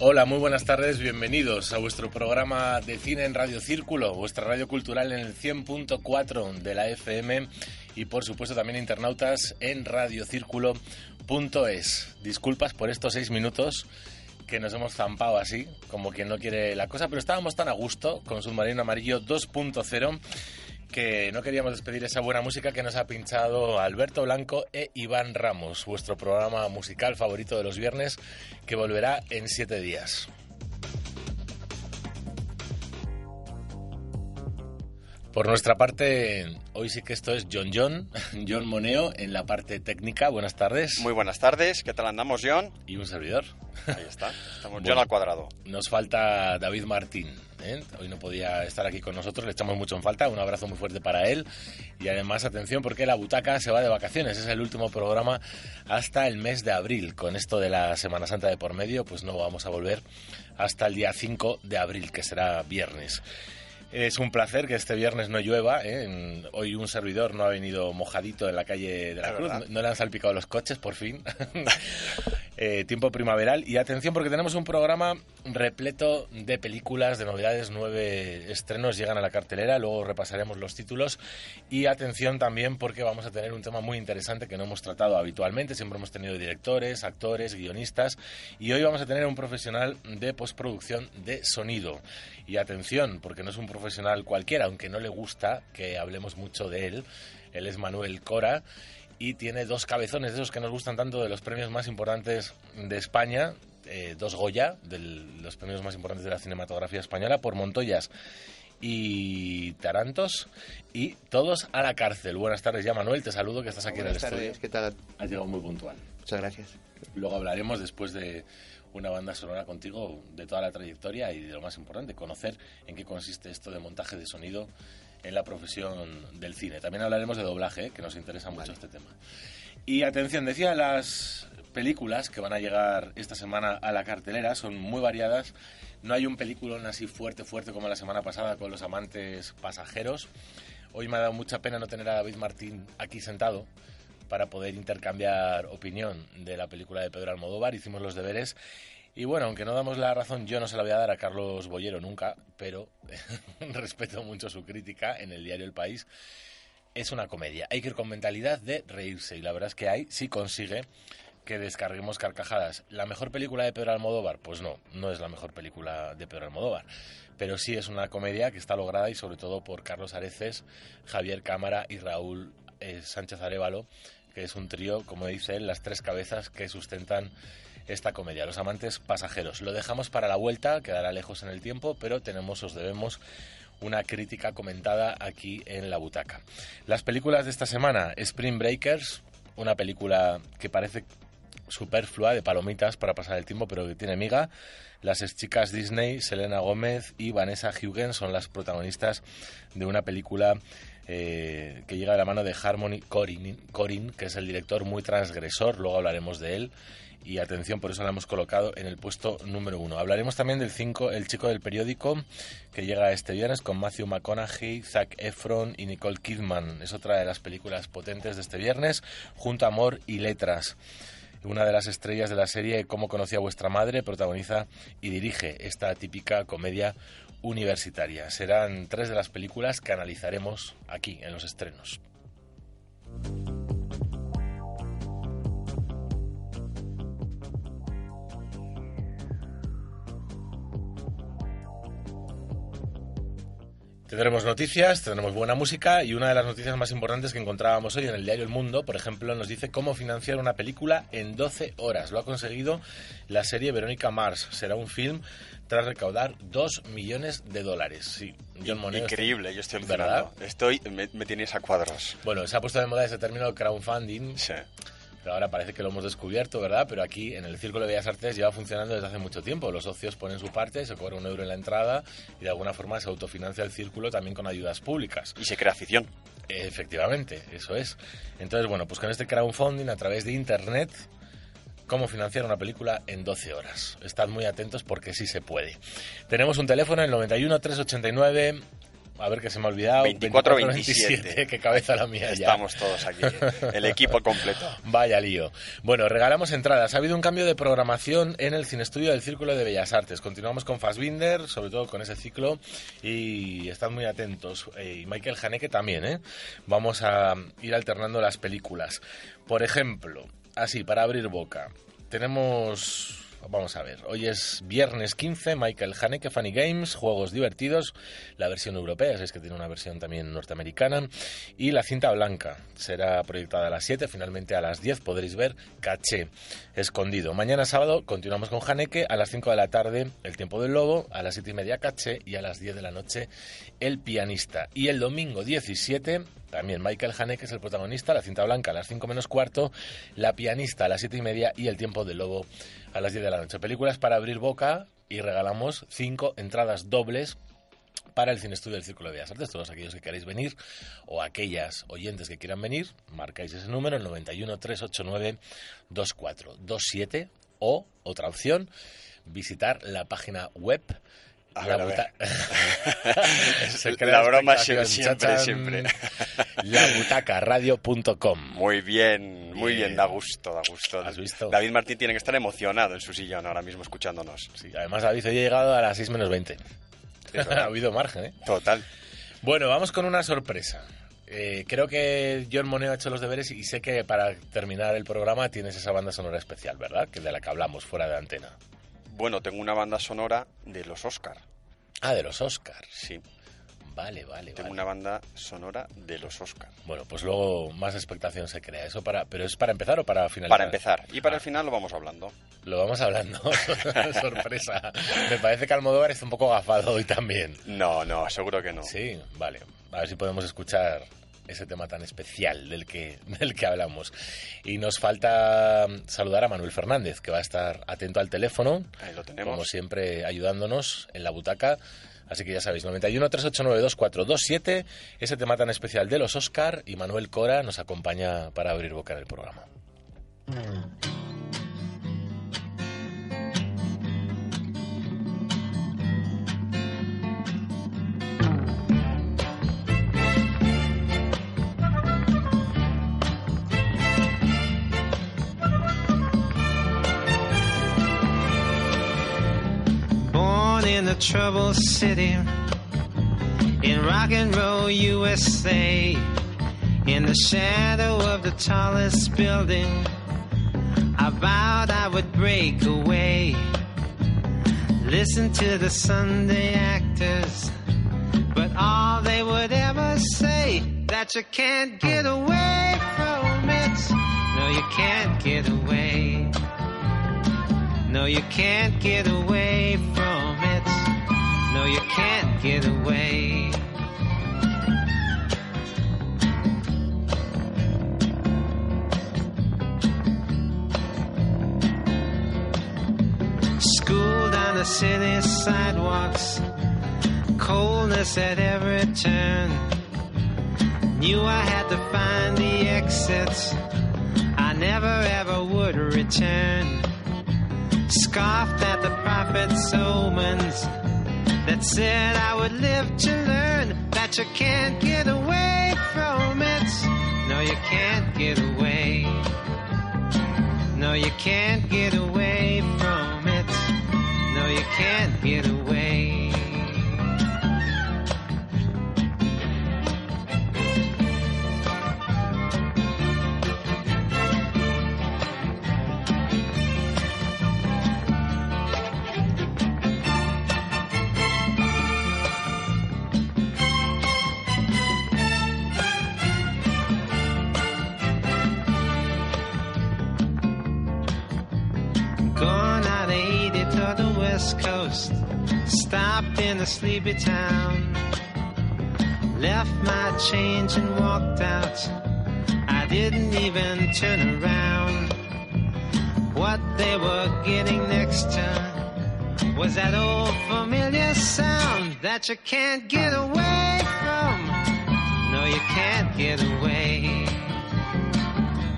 Hola, muy buenas tardes, bienvenidos a vuestro programa de cine en Radio Círculo, vuestra radio cultural en el 100.4 de la FM y por supuesto también internautas en radiocírculo.es. Disculpas por estos seis minutos que nos hemos zampado así, como quien no quiere la cosa, pero estábamos tan a gusto con Submarino Amarillo 2.0 que no queríamos despedir esa buena música que nos ha pinchado Alberto Blanco e Iván Ramos, vuestro programa musical favorito de los viernes, que volverá en siete días. Por nuestra parte, hoy sí que esto es John John, John Moneo en la parte técnica. Buenas tardes. Muy buenas tardes, ¿qué tal andamos, John? Y un servidor. Ahí está, estamos John al cuadrado. Nos falta David Martín. ¿Eh? Hoy no podía estar aquí con nosotros, le echamos mucho en falta. Un abrazo muy fuerte para él. Y además, atención, porque la butaca se va de vacaciones. Es el último programa hasta el mes de abril. Con esto de la Semana Santa de por medio, pues no vamos a volver hasta el día 5 de abril, que será viernes. Es un placer que este viernes no llueva. ¿eh? Hoy un servidor no ha venido mojadito en la calle de la Cruz. No, le han salpicado los coches, por fin. Eh, tiempo primaveral. Y atención porque tenemos un programa repleto de películas, de novedades. Nueve estrenos llegan a la cartelera. Luego repasaremos los títulos. Y atención también porque vamos a tener un tema muy interesante que no hemos tratado habitualmente. Siempre hemos tenido directores, actores, guionistas. Y hoy vamos a tener un profesional de postproducción de sonido. Y atención, porque no es un profesional cualquiera, aunque no le gusta que hablemos mucho de él. Él es Manuel Cora y tiene dos cabezones de esos que nos gustan tanto de los premios más importantes de España, eh, dos Goya, de los premios más importantes de la cinematografía española, por Montoyas y Tarantos, y todos a la cárcel. Buenas tardes ya, Manuel, te saludo que estás aquí en el estudio. ¿qué tal? Has llegado muy puntual. Muchas gracias. Luego hablaremos después de una banda sonora contigo de toda la trayectoria y de lo más importante, conocer en qué consiste esto de montaje de sonido en la profesión del cine. También hablaremos de doblaje, que nos interesa mucho este tema. Y atención, decía, las películas que van a llegar esta semana a la cartelera son muy variadas. No hay un peliculón así fuerte, fuerte como la semana pasada con los amantes pasajeros. Hoy me ha dado mucha pena no tener a David Martín aquí sentado para poder intercambiar opinión de la película de Pedro Almodóvar. Hicimos los deberes y bueno, aunque no damos la razón, yo no se la voy a dar a Carlos Bollero nunca, pero respeto mucho su crítica en el diario El País. Es una comedia. Hay que ir con mentalidad de reírse y la verdad es que hay, sí consigue que descarguemos carcajadas. ¿La mejor película de Pedro Almodóvar? Pues no, no es la mejor película de Pedro Almodóvar. Pero sí es una comedia que está lograda y sobre todo por Carlos Areces, Javier Cámara y Raúl eh, Sánchez Arevalo, que es un trío, como dice él, las tres cabezas que sustentan esta comedia, Los amantes pasajeros. Lo dejamos para la vuelta, quedará lejos en el tiempo, pero tenemos, os debemos una crítica comentada aquí en la butaca. Las películas de esta semana, Spring Breakers, una película que parece superflua de palomitas para pasar el tiempo, pero que tiene miga. Las chicas Disney, Selena Gómez y Vanessa Hughes son las protagonistas de una película eh, que llega de la mano de Harmony Corin, Corin, que es el director muy transgresor, luego hablaremos de él y atención, por eso la hemos colocado en el puesto número uno. Hablaremos también del 5, El chico del periódico, que llega este viernes con Matthew McConaughey, Zac Efron y Nicole Kidman. Es otra de las películas potentes de este viernes, junto a Amor y Letras. Una de las estrellas de la serie Cómo conocí a vuestra madre protagoniza y dirige esta típica comedia universitaria. Serán tres de las películas que analizaremos aquí en los estrenos. Tendremos noticias, tendremos buena música y una de las noticias más importantes que encontrábamos hoy en el diario El Mundo, por ejemplo, nos dice cómo financiar una película en 12 horas. Lo ha conseguido la serie Verónica Mars. Será un film tras recaudar 2 millones de dólares. Sí, John Increíble, yo estoy ¿verdad? Estoy, me, me, tienes a cuadros. Bueno, se ha puesto de moda ese término crowdfunding. Sí pero ahora parece que lo hemos descubierto, ¿verdad? Pero aquí en el Círculo de Bellas Artes lleva funcionando desde hace mucho tiempo. Los socios ponen su parte, se cobra un euro en la entrada y de alguna forma se autofinancia el círculo también con ayudas públicas. Y se crea afición. Efectivamente, eso es. Entonces, bueno, pues con este crowdfunding a través de Internet cómo financiar una película en 12 horas. Estad muy atentos porque sí se puede. Tenemos un teléfono, el 91 389 a ver que se me ha olvidado. 24-27. Qué cabeza la mía ya. Estamos todos aquí, el equipo completo. Vaya lío. Bueno, regalamos entradas. Ha habido un cambio de programación en el Cine Estudio del Círculo de Bellas Artes. Continuamos con Fassbinder, sobre todo con ese ciclo, y están muy atentos. Eh, y Michael Haneke también, ¿eh? Vamos a ir alternando las películas. Por ejemplo, así, para abrir boca, tenemos Vamos a ver, hoy es viernes 15, Michael Haneke, Funny Games, juegos divertidos, la versión europea, es que tiene una versión también norteamericana, y la cinta blanca será proyectada a las 7, finalmente a las 10 podréis ver Caché, escondido. Mañana sábado continuamos con Haneke, a las 5 de la tarde El tiempo del lobo, a las 7 y media Caché y a las 10 de la noche El pianista. Y el domingo 17 también Michael Haneke es el protagonista, la cinta blanca a las 5 menos cuarto, la pianista a las 7 y media y el tiempo del lobo a las 10 de la noche. Películas para abrir boca y regalamos 5 entradas dobles para el Cine Estudio del Círculo de Bellas Artes. Todos aquellos que queráis venir o aquellas oyentes que quieran venir, marcáis ese número, el 91 389 2427 o, otra opción, visitar la página web la, la broma siempre, siempre. Labutacaradio.com. Muy bien, muy bien, da gusto, da gusto. ¿Has visto? David Martín tiene que estar emocionado en su sillón ahora mismo escuchándonos. Sí, además David hoy ha llegado a las 6 menos 20. ha habido margen, ¿eh? Total. Bueno, vamos con una sorpresa. Eh, creo que John Moneo ha hecho los deberes y sé que para terminar el programa tienes esa banda sonora especial, ¿verdad? Que de la que hablamos fuera de antena. Bueno, tengo una banda sonora de los Oscar. Ah, de los Oscar. Sí. Vale, vale. Tengo una banda sonora de los Oscar. Bueno, pues luego más expectación se crea. Eso para, pero es para empezar o para finalizar. Para empezar y para el final lo vamos hablando. Lo vamos hablando. Sorpresa. Me parece que Almodóvar está un poco gafado hoy también. No, no, seguro que no. Sí, vale. A ver si podemos escuchar ese tema tan especial del que, del que hablamos. Y nos falta saludar a Manuel Fernández, que va a estar atento al teléfono. Ahí lo tenemos. Como siempre, ayudándonos en la butaca. Así que ya sabéis, 91 389 2427, ese tema tan especial de los Oscar. Y Manuel Cora nos acompaña para abrir boca en el programa. In the troubled city in rock and roll USA in the shadow of the tallest building. I vowed I would break away. Listen to the Sunday actors but all they would ever say that you can't get away from it. No you can't get away. No you can't get away from no, you can't get away. School down the city sidewalks, coldness at every turn. Knew I had to find the exits. I never ever would return. Scoffed at the prophet's omens that said I would live to learn that you can't get away from it. No, you can't get away. No, you can't get away from it. No, you can't get away. Stopped in a sleepy town, left my change and walked out. I didn't even turn around. What they were getting next to was that old familiar sound that you can't get away from. No, you can't get away.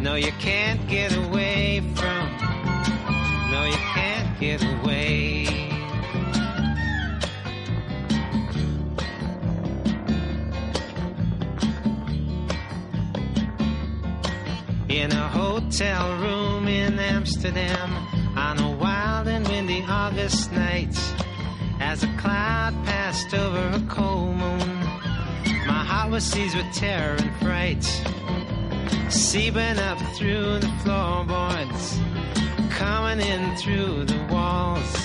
No, you can't get away from. No, you can't get away. Hotel room in Amsterdam on a wild and windy August night. As a cloud passed over a cold moon, my heart was seized with terror and fright. Seeping up through the floorboards, coming in through the walls,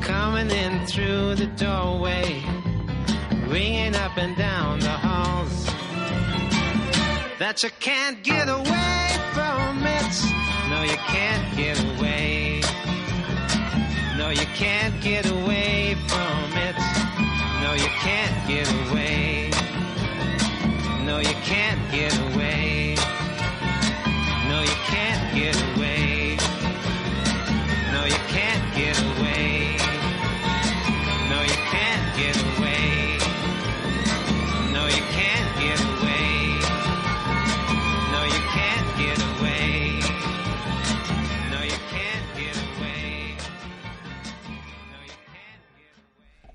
coming in through the doorway, ringing up and down the halls. That you can't get away from. No, you can't get away. No, you can't get away from it. No, you can't get away. No, you can't get away.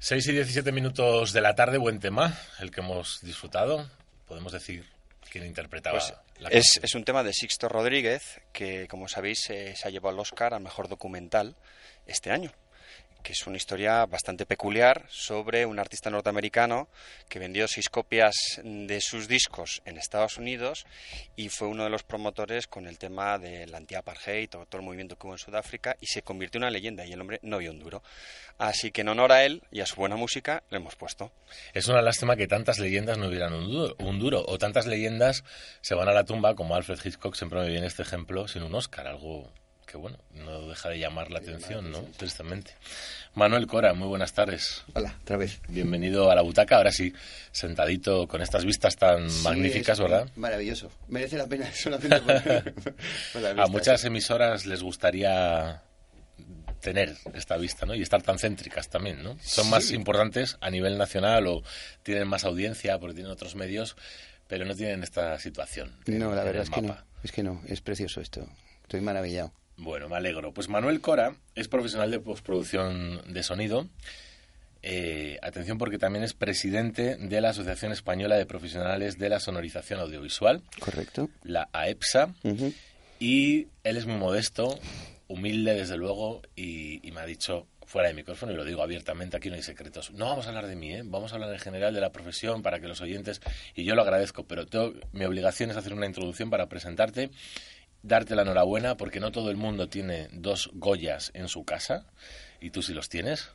6 y 17 minutos de la tarde, buen tema, el que hemos disfrutado. Podemos decir quién interpretaba Pues la es, es un tema de Sixto Rodríguez que, como sabéis, eh, se ha llevado el Oscar al mejor documental este año que es una historia bastante peculiar sobre un artista norteamericano que vendió seis copias de sus discos en Estados Unidos y fue uno de los promotores con el tema del anti-apartheid, todo, todo el movimiento que hubo en Sudáfrica y se convirtió en una leyenda y el hombre no vio un duro. Así que en honor a él y a su buena música le hemos puesto. Es una lástima que tantas leyendas no hubieran un duro, un duro, o tantas leyendas se van a la tumba, como Alfred Hitchcock siempre me viene este ejemplo, sin un Oscar, algo que bueno, no deja de llamar la atención, ¿no? Tristemente. Manuel Cora, muy buenas tardes. Hola, otra vez. Bienvenido a la butaca, ahora sí, sentadito con estas vistas tan Sí, magníficas, ¿verdad? Maravilloso. Merece la pena solamente por, por las A muchas emisoras les gustaría tener esta vista, ¿no? Y estar tan céntricas también, ¿no? Son más importantes a nivel nacional o tienen más audiencia porque tienen otros medios, pero no tienen esta situación. No, la verdad es que no. Es que no. Es precioso esto. Estoy maravillado. Bueno, me alegro. Pues Manuel Cora es profesional de postproducción de sonido. Eh, atención porque también es presidente de la Asociación Española de Profesionales de la Sonorización Audiovisual, ¿Correcto? la AEPSA. Ujú. Y él es muy modesto, humilde desde luego, y, y me ha dicho fuera de micrófono, y lo digo abiertamente, aquí no hay secretos. No vamos a hablar de mí, ¿eh? vamos a hablar en general de la profesión para que los oyentes, y yo lo agradezco, pero tengo- mi obligación es hacer una introducción para presentarte, darte la enhorabuena, porque no todo el mundo tiene dos Goyas en su casa, y tú sí los tienes,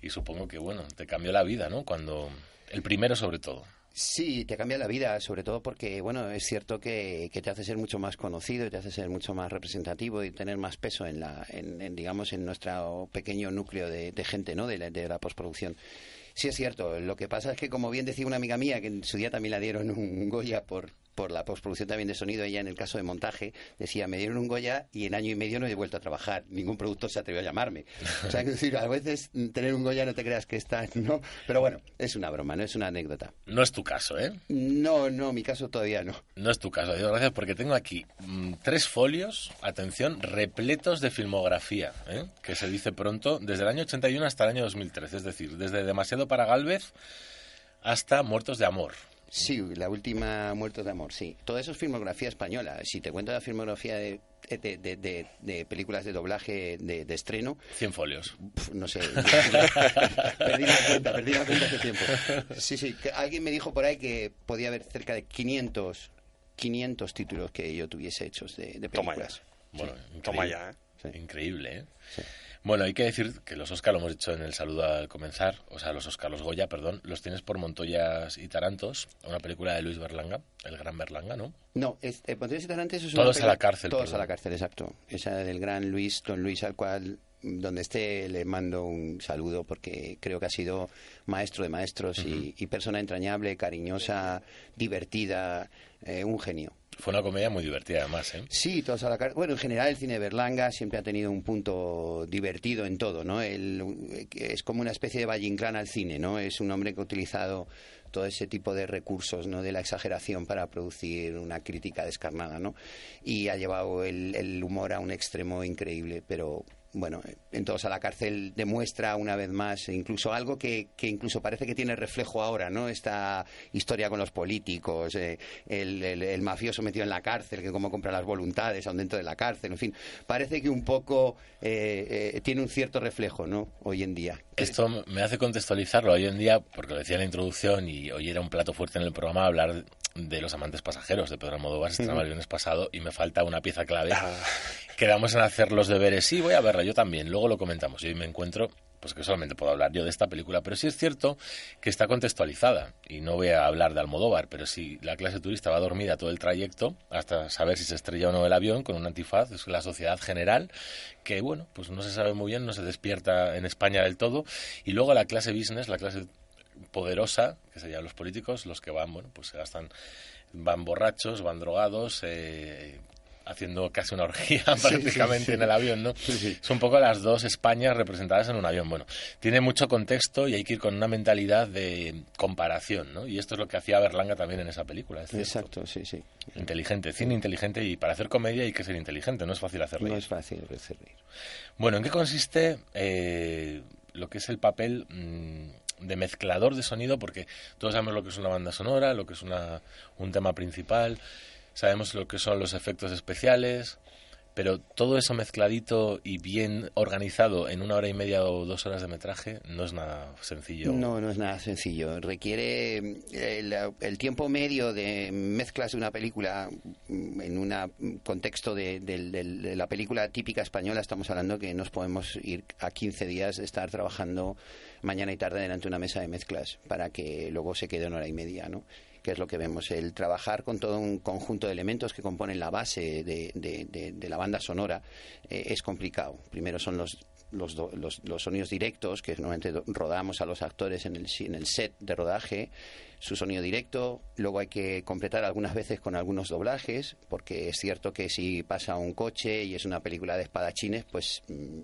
y supongo que, bueno, te cambió la vida, ¿no? Cuando... El primero sobre todo. Sí, te cambia la vida, sobre todo porque, bueno, es cierto que, que te hace ser mucho más conocido y te hace ser mucho más representativo y tener más peso en, la, en, en, digamos, en nuestro pequeño núcleo de, de gente, ¿no?, de la, de la postproducción. Sí es cierto, lo que pasa es que, como bien decía una amiga mía, que en su día también la dieron un Goya por, por la postproducción también de sonido, ella en el caso de montaje, decía, me dieron un Goya y en año y medio no he vuelto a trabajar, ningún productor se atrevió a llamarme. O sea, es decir, a veces tener un Goya no te creas que está, ¿no? Pero bueno, es una broma, no es una anécdota. No es tu caso, ¿eh? No, no, mi caso todavía no. No es tu caso, Dios gracias, porque tengo aquí mm, tres folios, atención, repletos de filmografía, ¿eh? que se dice pronto, desde el año 81 hasta el año 2013, es decir, desde Demasiado para Galvez hasta Muertos de Amor. Sí, la última Muerto de Amor, sí. Todo eso es filmografía española. Si te cuento la filmografía de, de, de- de- de películas de doblaje de, de estreno, 100 folios. pf, no sé. perdí la cuenta, perdí la cuenta hace tiempo. Sí, sí. que alguien me dijo por ahí que podía haber cerca de 500, 500 títulos que yo tuviese hechos de, de Toma películas. Bueno, Toma increíble. ya, ¿eh? Sí. Increíble, ¿eh? Sí. Bueno, hay que decir que los Oscar, lo hemos dicho en el saludo al comenzar, o sea, los Oscar, los Goya, perdón, los tienes por Montoyas y Tarantos, una película de Luis Berlanga, el gran Berlanga, ¿no? No, es, eh, Pontevedra y Tarantes es Todos una a la cárcel, Todos perdón. a la cárcel, exacto. Esa del gran Luis, don Luis, al cual, mm, donde esté, le mando un saludo porque creo que ha sido maestro de maestros y, y persona entrañable, cariñosa, divertida, eh, un genio. Fue una comedia muy divertida, además, ¿eh? Sí, todos a la cárcel. Bueno, en general el cine de Berlanga siempre ha tenido un punto divertido en todo, ¿no? Que es como una especie de Valle Inclán al cine, ¿no? Es un hombre que ha utilizado todo ese tipo de recursos, ¿no? De la exageración para producir una crítica descarnada, ¿no? Y ha llevado el, el humor a un extremo increíble, pero bueno, en todos a la cárcel demuestra una vez más incluso algo que, que incluso parece que tiene reflejo ahora, ¿no? Esta historia con los políticos, eh, el, el, mafioso metido en la cárcel, que cómo compra las voluntades aún dentro de la cárcel, en fin, parece que un poco eh, eh, tiene un cierto reflejo, ¿no? Hoy en día. Esto me hace contextualizarlo hoy en día, porque lo decía en la introducción y hoy era un plato fuerte en el programa hablar de Los amantes pasajeros de Pedro Almodóvar, se estrenaba el viernes pasado y me falta una pieza clave. Ah. Quedamos en hacer los deberes. Sí, voy a verla, yo también. Luego lo comentamos. Y hoy me encuentro, pues que solamente puedo hablar yo de esta película, pero sí es cierto que está contextualizada. Y no voy a hablar de Almodóvar, pero si la clase turista va dormida todo el trayecto, hasta saber si se estrella o no el avión, con un antifaz, es la sociedad general, que bueno, pues no se sabe muy bien, no se despierta en España del todo. Y luego la clase business, la clase poderosa, que serían los políticos, los que van, bueno, pues se gastan, van borrachos, van drogados, eh, haciendo casi una orgía prácticamente en el avión, ¿no? Son un poco las dos Españas representadas en un avión. Bueno, tiene mucho contexto y hay que ir con una mentalidad de comparación, ¿no? Y esto es lo que hacía Berlanga también en esa película. Exacto, sí, sí. Inteligente, cine inteligente y para hacer comedia hay que ser inteligente, no es fácil hacer reír. No es fácil hacer reír. Bueno, ¿en qué consiste eh, lo que es el papel... Mm, de mezclador de sonido, porque todos sabemos lo que es una banda sonora, lo que es una, un tema principal, sabemos lo que son los efectos especiales, pero todo eso mezcladito y bien organizado en una hora y media o dos horas de metraje no es nada sencillo. No, no es nada sencillo. Requiere eh, el, tiempo medio de mezclas de una película mm, en un contexto de, de, la película típica española. Estamos hablando que nos podemos ir a 15 días de estar trabajando mañana y tarde delante de una mesa de mezclas para que luego se quede una hora y media, ¿no? que es lo que vemos, el trabajar con todo un conjunto de elementos que componen la base de, de, la banda sonora eh, es complicado. Primero son los los, los, sonidos directos que normalmente rodamos a los actores en el, en el set de rodaje, su sonido directo. Luego hay que completar algunas veces con algunos doblajes, porque es cierto que si pasa un coche y es una película de espadachines, pues mm,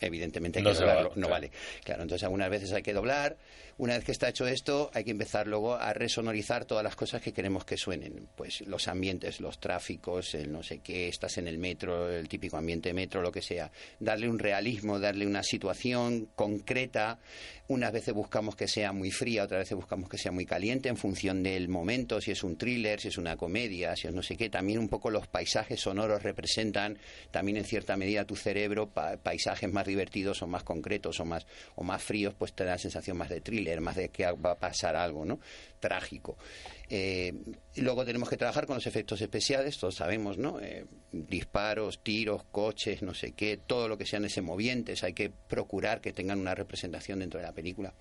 evidentemente hay que doblarlo, no vale. Claro, entonces algunas veces hay que doblar. Una vez que está hecho esto, hay que empezar luego a resonorizar todas las cosas que queremos que suenen. Pues los ambientes, los tráficos, el no sé qué, estás en el metro, el típico ambiente metro, lo que sea. Darle un realismo, darle una situación concreta. Unas veces buscamos que sea muy fría, otras veces buscamos que sea muy caliente en función del momento, si es un thriller, si es una comedia, si es no sé qué. También un poco los paisajes sonoros representan también en cierta medida tu cerebro, paisajes más divertidos o más concretos o más, o más fríos, pues te da la sensación más de thriller, más de que va a pasar algo, ¿no? Trágico. Eh, luego tenemos que trabajar con los efectos especiales, todos sabemos, ¿no? Eh, disparos, tiros, coches, no sé qué, todo lo que sean ese movientes, hay que procurar que tengan una representación dentro de la película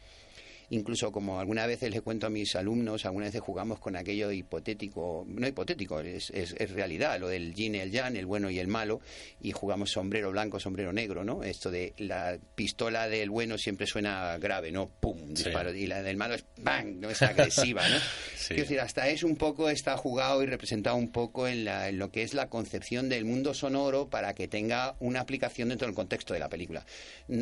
incluso como algunas veces les cuento a mis alumnos, algunas veces jugamos con aquello hipotético, no hipotético, es, es, realidad, lo del yin y el yang, el bueno y el malo, y jugamos sombrero blanco, sombrero negro, ¿no? Esto de la pistola del bueno siempre suena grave, ¿no? ¡Pum! Disparo, y la del malo es ¡bang! No es agresiva, ¿no? Quiero decir, hasta es un poco, está jugado y representado un poco en, la, en lo que es la concepción del mundo sonoro para que tenga una aplicación dentro del contexto de la película.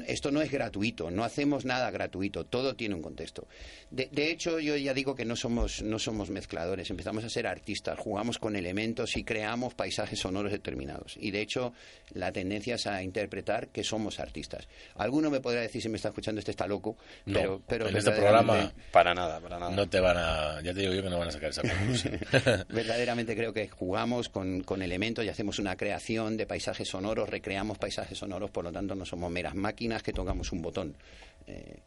Esto no es gratuito, no hacemos nada gratuito, todo tiene un contexto contexto. De, hecho, yo ya digo que no somos, no somos mezcladores, empezamos a ser artistas, jugamos con elementos y creamos paisajes sonoros determinados. Y de hecho, la tendencia es a interpretar que somos artistas. Alguno me podrá decir si me está escuchando este está loco, pero, pero en este programa para nada, para nada. No te van a, ya te digo yo que no van a sacar esa conclusión. verdaderamente creo que jugamos con, con elementos y hacemos una creación de paisajes sonoros, recreamos paisajes sonoros, por lo tanto no somos meras máquinas que tocamos un botón. Eh,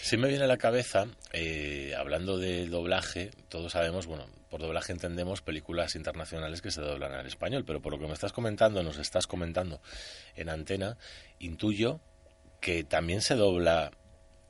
Sí me viene a la cabeza, eh, hablando de doblaje, todos sabemos, bueno, por doblaje entendemos películas internacionales que se doblan al español, pero por lo que me estás comentando, nos estás comentando en antena, intuyo que también se dobla,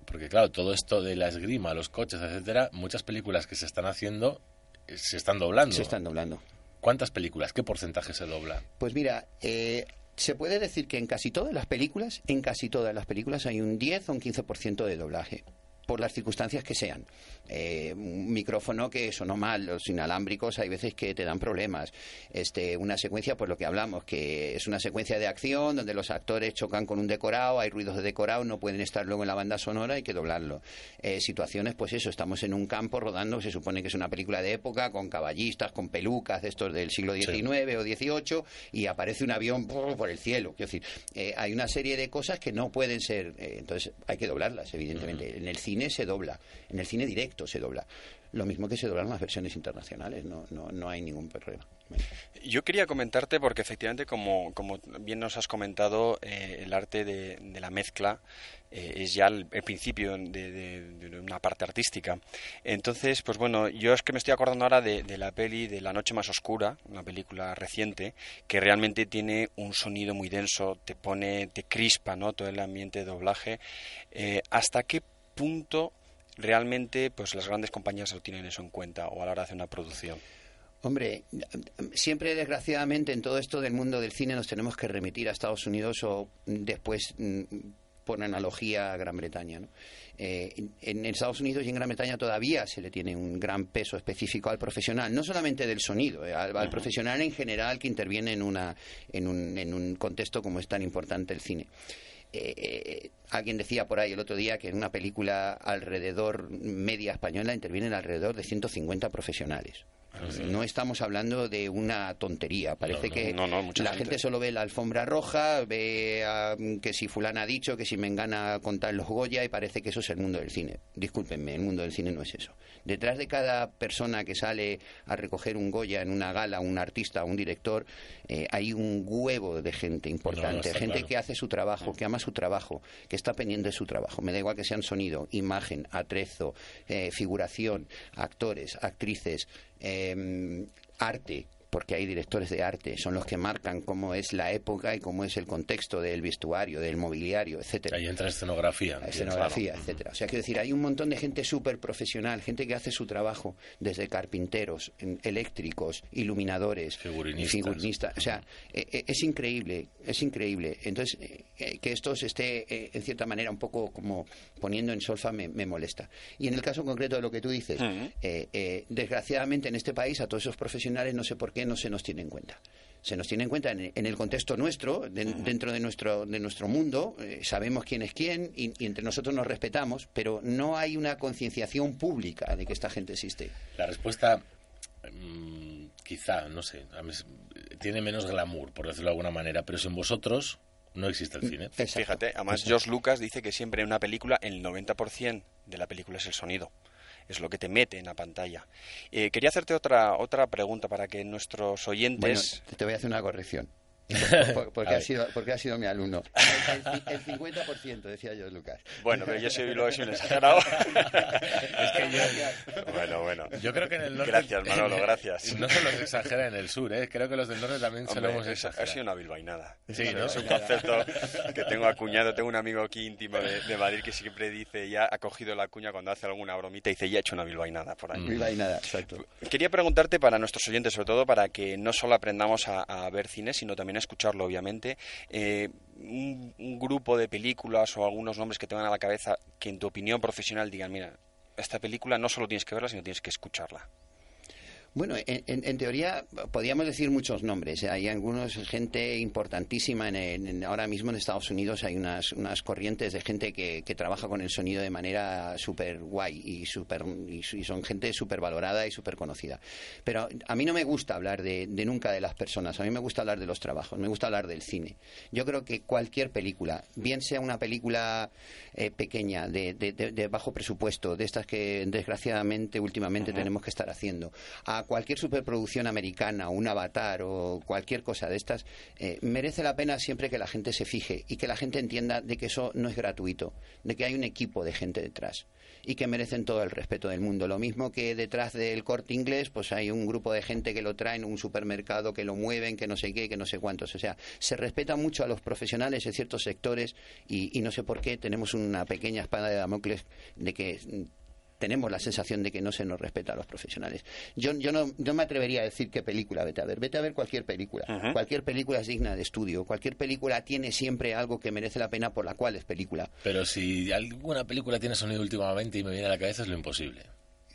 porque claro, todo esto de la esgrima, los coches, etcétera, muchas películas que se están haciendo eh, se están doblando. Se están doblando. ¿Cuántas películas? ¿Qué porcentaje se dobla? Pues mira, eh, se puede decir que en casi todas las películas, en casi todas las películas hay un 10 o un 15% de doblaje. Por las circunstancias que sean. Eh, un micrófono que sonó mal, los inalámbricos hay veces que te dan problemas. Este, una secuencia, pues lo que hablamos, que es una secuencia de acción donde los actores chocan con un decorado, hay ruidos de decorado, no pueden estar luego en la banda sonora, hay que doblarlo. Eh, situaciones, pues eso, estamos en un campo rodando, se supone que es una película de época, con caballistas, con pelucas, de estos del siglo XIX o XVIII, y aparece un avión por el cielo. Quiero decir, eh, hay una serie de cosas que no pueden ser, entonces hay que doblarlas, evidentemente. En el cine se dobla, en el cine directo se dobla. Lo mismo que se doblan las versiones internacionales, no, no, no hay ningún problema. Yo quería comentarte porque efectivamente, como, como bien nos has comentado, eh, el arte de, la mezcla eh, es ya el, principio de, una parte artística. Entonces, pues bueno, yo es que me estoy acordando ahora de, la peli de La Noche Más Oscura, una película reciente, que realmente tiene un sonido muy denso, te pone, te crispa, ¿no? Todo el ambiente de doblaje. Eh, ¿Hasta qué punto realmente pues las grandes compañías lo tienen eso en cuenta o a la hora de hacer una producción. Hombre, siempre desgraciadamente en todo esto del mundo del cine nos tenemos que remitir a Estados Unidos o después mm, por analogía a Gran Bretaña. Eh, en, Estados Unidos y en Gran Bretaña todavía se le tiene un gran peso específico al profesional, no solamente del sonido, eh, al, profesional en general que interviene en, una, en, un, en un contexto como es tan importante el cine. Eh, alguien decía por ahí el otro día que en una película alrededor media española intervienen alrededor de 150 profesionales. No estamos hablando de una tontería. Parece que la gente. solo ve la alfombra roja, ve que si fulana ha dicho, que si me engana contar los Goya y parece que eso es el mundo del cine. Discúlpenme, el mundo del cine no es eso. Detrás de cada persona que sale a recoger un Goya en una gala, un artista, un director, eh, hay un huevo de gente importante, gente que hace su trabajo, que ama su trabajo, que está pendiente de su trabajo. Me da igual que sean sonido, imagen, atrezo, eh, figuración, actores, actrices, eh, arte, porque hay directores de arte, son los que marcan cómo es la época y cómo es el contexto del vestuario, del mobiliario, etcétera. Ahí entra escenografía. escenografía, etcétera. O sea, quiero decir, hay un montón de gente súper profesional, gente que hace su trabajo, desde carpinteros, eléctricos, iluminadores, figurinistas. O sea, e, e, es increíble, es increíble. Entonces, eh, que esto se esté, eh, en cierta manera, un poco como poniendo en solfa me, molesta. Y en el caso concreto de lo que tú dices, eh, desgraciadamente en este país a todos esos profesionales no sé por qué no se nos tiene en cuenta se nos tiene en cuenta en, el contexto nuestro, dentro de nuestro, de nuestro mundo, eh, sabemos quién es quién y, entre nosotros nos respetamos, pero no hay una concienciación pública de que esta gente existe. La respuesta, mm, quizá, no sé, tiene menos glamour, por decirlo de alguna manera, pero sin vosotros no existe el cine. Fíjate, además George Lucas dice que siempre en una película el 90% de la película es el sonido es lo que te mete en la pantalla. Eh, quería hacerte otra, otra pregunta para que nuestros oyentes... Bueno, te voy a hacer una corrección. porque, ha sido, porque ha sido mi alumno. El, 50% decía yo, Lucas. Bueno, pero yo soy, lo soy un exagerado. es que yo, bueno, bueno. Yo creo que en el norte. Gracias, Manolo, gracias. No solo se exagera en el sur, ¿eh? creo que los del norte también se lo hemos exagerado. Ha sido una bilbainada. Sí, ¿no? Es un concepto que tengo acuñado. Tengo un amigo aquí íntimo de, Madrid que siempre dice, ya ha cogido la cuña cuando hace alguna bromita y dice, ya ha hecho una bilbainada por ahí. Bilbainada, exacto. Quería preguntarte para nuestros oyentes, sobre todo para que no solo aprendamos a, a ver cine, sino también escucharlo, obviamente. Eh, un, grupo de películas o algunos nombres que te van a la cabeza que en tu opinión profesional digan, mira, esta película no solo tienes que verla, sino tienes que escucharla. Bueno, en, teoría podríamos decir muchos nombres. Hay algunos, gente importantísima. En, ahora mismo en Estados Unidos hay unas, unas corrientes de gente que, trabaja con el sonido de manera súper guay y, super, y, son gente súper valorada y súper conocida. Pero a mí no me gusta hablar de, nunca de las personas. A mí me gusta hablar de los trabajos. Me gusta hablar del cine. Yo creo que cualquier película, bien sea una película eh, pequeña, de, de, bajo presupuesto, de estas que desgraciadamente últimamente tenemos que estar haciendo, a cualquier superproducción americana, un avatar o cualquier cosa de estas, eh, merece la pena siempre que la gente se fije y que la gente entienda de que eso no es gratuito, de que hay un equipo de gente detrás y que merecen todo el respeto del mundo. Lo mismo que detrás del corte inglés, pues hay un grupo de gente que lo traen en un supermercado, que lo mueven, que no sé qué, que no sé cuántos. O sea, se respeta mucho a los profesionales en ciertos sectores y no sé por qué tenemos una pequeña espada de Damocles de que tenemos la sensación de que no se nos respeta a los profesionales. Yo, yo no, no me atrevería a decir qué película vete a ver. Vete a ver cualquier película. Cualquier película es digna de estudio. Cualquier película tiene siempre algo que merece la pena por la cual es película. Pero si alguna película tiene sonido últimamente y me viene a la cabeza es lo imposible.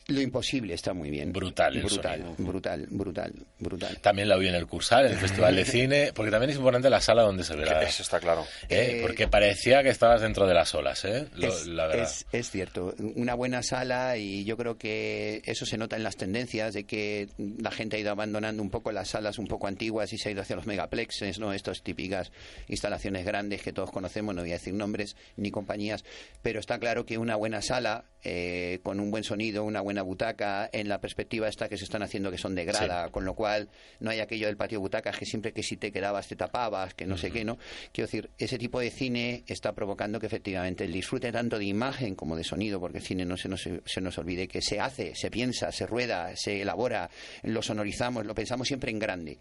Lo imposible está muy bien. Brutal el brutal, sonido. brutal, brutal, brutal. También la vi en el Cursal, en el Festival de Cine, porque también es importante la sala donde se verá. Eso está claro. ¿eh? Eh, Porque parecía que estabas dentro de las olas, ¿eh? Lo- es, la verdad. es- es cierto, una buena sala y yo creo que eso se nota en las tendencias de que la gente ha ido abandonando un poco las salas un poco antiguas y se ha ido hacia los megaplexes, ¿no? Estas típicas instalaciones grandes que todos conocemos, no voy a decir nombres ni compañías, pero está claro que una buena sala eh, con un buen sonido, una buena butaca, en la perspectiva esta que se están haciendo que son de grada, con lo cual no hay aquello del patio butacas que siempre que si te quedabas te tapabas, que no sé qué, ¿no? Quiero decir, ese tipo de cine está provocando que efectivamente el disfrute tanto de imagen como de sonido, porque el cine no se nos, se nos olvide que se hace, se piensa, se rueda, se elabora, lo sonorizamos, lo pensamos siempre en grande.